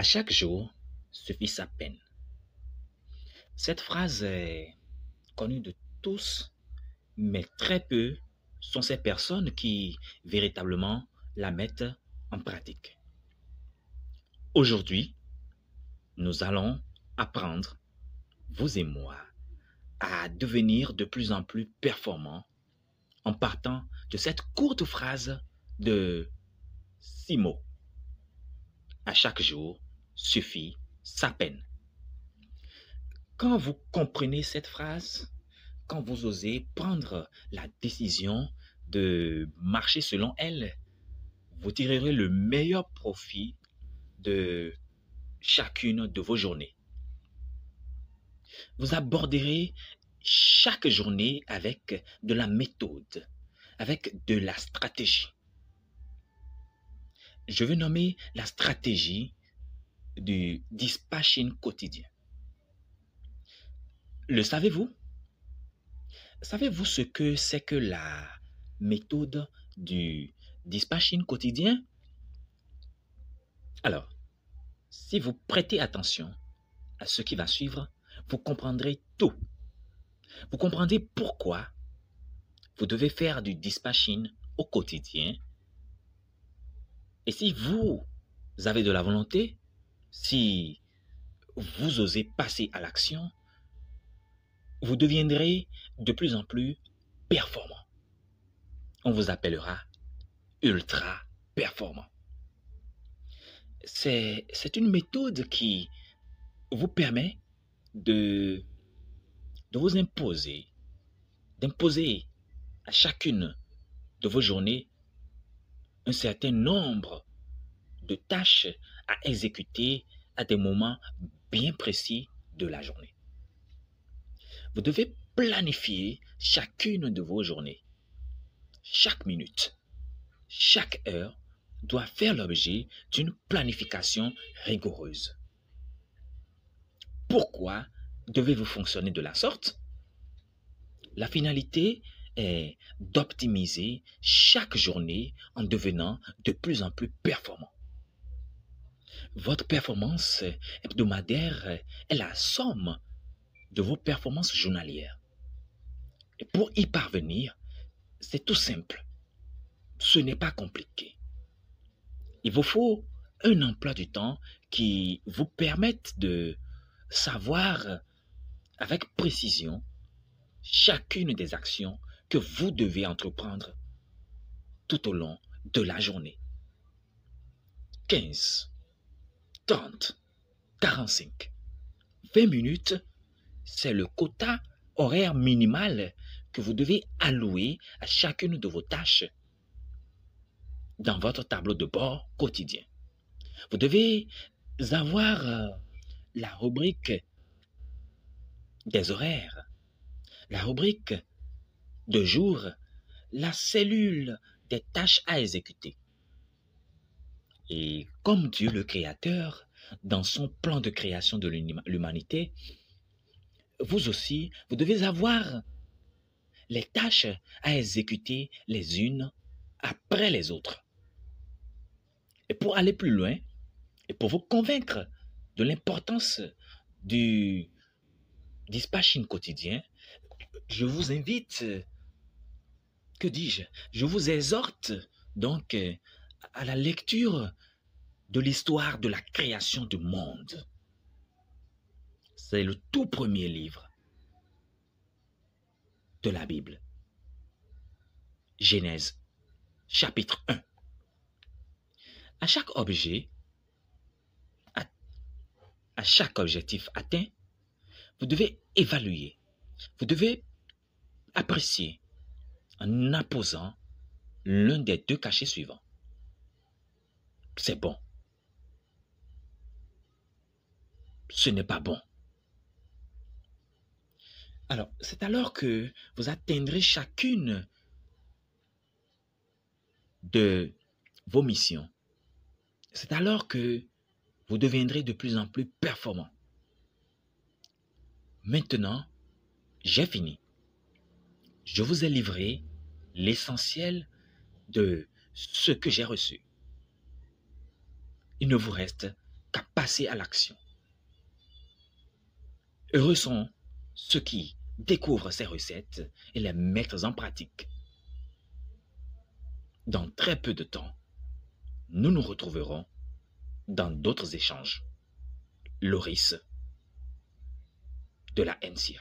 À chaque jour suffit sa peine. Cette phrase est connue de tous, mais très peu sont ces personnes qui véritablement la mettent en pratique. Aujourd'hui, nous allons apprendre, vous et moi, à devenir de plus en plus performants en partant de cette courte phrase de six mots. À chaque jour suffit sa peine. Quand vous comprenez cette phrase, quand vous osez prendre la décision de marcher selon elle, vous tirerez le meilleur profit de chacune de vos journées. Vous aborderez chaque journée avec de la méthode, avec de la stratégie. Je vais nommer la stratégie du dispatching quotidien. Le savez-vous? Savez-vous ce que c'est que la méthode du dispatching quotidien? Alors, si vous prêtez attention à ce qui va suivre, vous comprendrez tout. Vous comprendrez pourquoi vous devez faire du dispatching au quotidien. Et si vous avez de la volonté, si vous osez passer à l'action, vous deviendrez de plus en plus performant. On vous appellera ultra performant. C'est, une méthode qui vous permet de, de vous imposer, d'imposer à chacune de vos journées un certain nombre de tâches à exécuter à des moments bien précis de la journée. Vous devez planifier chacune de vos journées. Chaque minute, chaque heure doit faire l'objet d'une planification rigoureuse. Pourquoi devez-vous fonctionner de la sorte? La finalité est d'optimiser chaque journée en devenant de plus en plus performant. Votre performance hebdomadaire est la somme de vos performances journalières. Et pour y parvenir, c'est tout simple. Ce n'est pas compliqué. Il vous faut un emploi du temps qui vous permette de savoir avec précision chacune des actions que vous devez entreprendre tout au long de la journée. 15, 30, 45, 20 minutes c'est le quota horaire minimal que vous devez allouer à chacune de vos tâches dans votre tableau de bord quotidien. Vous devez avoir euh, la rubrique des horaires, la rubrique de jour, la cellule des tâches à exécuter. Et comme Dieu le Créateur, dans son plan de création de l'humanité, vous aussi, vous devez avoir les tâches à exécuter les unes après les autres. Et pour aller plus loin, et pour vous convaincre de l'importance du dispatching quotidien, je vous invite, que dis-je, je vous exhorte donc à la lecture de l'histoire de la création du monde. C'est le tout premier livre de la Bible. Genèse, chapitre 1. À chaque objet, à, chaque objectif atteint, vous devez évaluer, vous devez apprécier en apposant l'un des deux cachets suivants. C'est bon. Ce n'est pas bon. Alors, c'est alors que vous atteindrez chacune de vos missions. C'est alors que vous deviendrez de plus en plus performant. Maintenant, j'ai fini. Je vous ai livré l'essentiel de ce que j'ai reçu. Il ne vous reste qu'à passer à l'action. Heureux sont ceux qui découvrent ces recettes et les mettent en pratique. Dans très peu de temps, nous nous retrouverons dans d'autres échanges. Loris de la NCA.